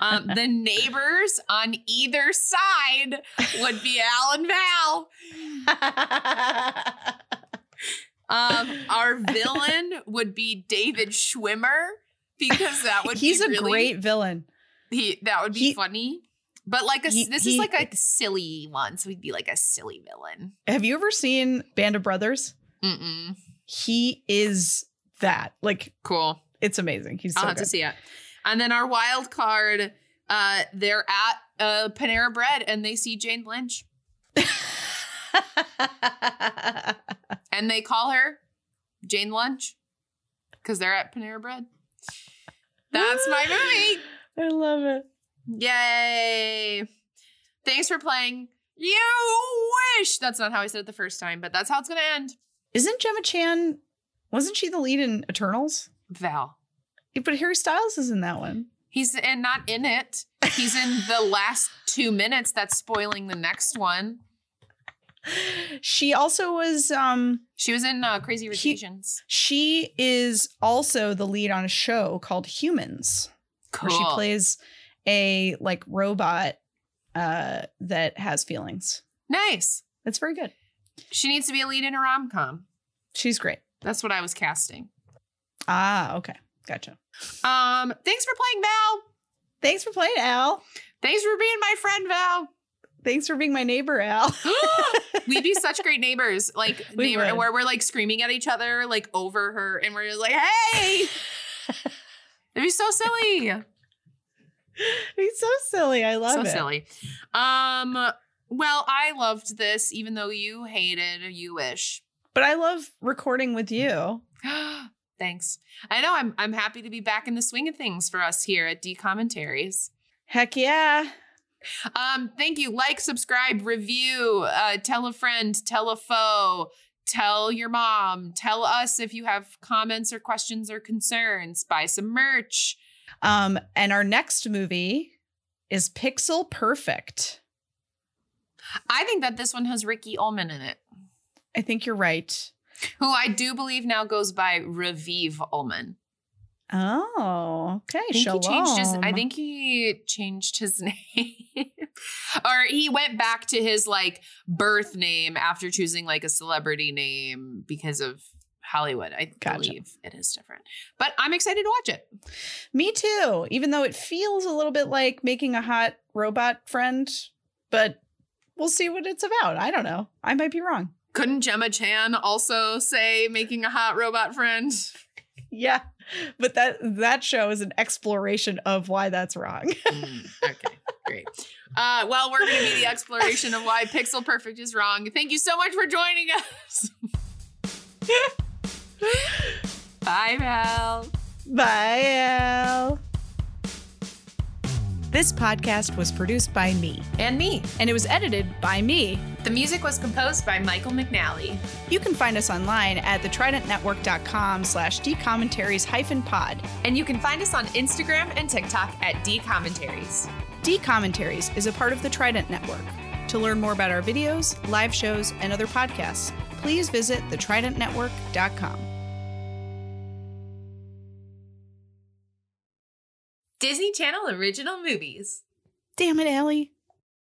Um, the neighbors on either side would be Al and Val. Um, our villain would be David Schwimmer because that would be. He's be a really, great villain. He that would be He- funny. But like a he- this he- is like a silly one, so he'd be like a silly villain. Have you ever seen Band of Brothers? Mm-mm. He is that. Like, Cool. it's amazing. He's so I'll have good. to see it. And then our wild card, uh, they're at uh, Panera Bread and they see Jane Lynch and they call her Jane Lunch because they're at Panera Bread. That's my movie. I love it. Yay. Thanks for playing. You wish. That's not how I said it the first time, but that's how it's going to end. Isn't Gemma Chan? Wasn't she the lead in Eternals? Val. But Harry Styles is in that one. He's and not in it. He's in the last two minutes. That's spoiling the next one. She also was. Um, She was in uh, Crazy Rich He- Asians. she is also the lead on a show called Humans, where she plays a like robot uh, that has feelings. nice. That's very good. She needs to be a lead in a rom com. She's great. That's what I was casting. Ah, okay, gotcha. Um, thanks for playing Val. Thanks for playing, Al. Thanks for being my friend, Val. Thanks for being my neighbor, Al. We'd be such great neighbors, like We neighbor, would. where we're like screaming at each other, like over her, and we're just like, "Hey!" It'd be so silly. He's so silly. I love so it. So silly. Um. Well, I loved this, even though you hated. You wish. But I love recording with you. Thanks. I know. I'm. I'm happy to be back in the swing of things for us here at D Commentaries. Heck yeah. Um, thank you. Like, subscribe, review, uh, tell a friend, tell a foe, tell your mom, tell us if you have comments or questions or concerns. Buy some merch. Um, and our next movie is Pixel Perfect. I think that this one has Ricky Ullman in it, I think you're right. who I do believe now goes by Raviv Ullman. Oh, okay. I think he changed his. I think he changed his name, or he went back to his like birth name after choosing like a celebrity name because of Hollywood. I Gotcha. believe it is different, but I'm excited to watch it. Me too. Even though it feels a little bit like making a hot robot friend, but we'll see what it's about. I don't know. I might be wrong. Couldn't Gemma Chan also say making a hot robot friend? Yeah. But that that show is an exploration of why that's wrong. Mm, okay, great. Uh, well, we're going to be the exploration of why Pixel Perfect is wrong. Thank you so much for joining us. Bye, Val. Bye, Al. This podcast was produced by me, And me. and it was edited by me. The music was composed by Michael McNally. You can find us online at thetridentnetwork.com slash dcommentaries hyphen pod. And you can find us on Instagram and TikTok at dcommentaries. Dcommentaries is a part of the Trident Network. To learn more about our videos, live shows, and other podcasts, please visit thetridentnetwork.com. Disney Channel original movies. Damn it, Allie.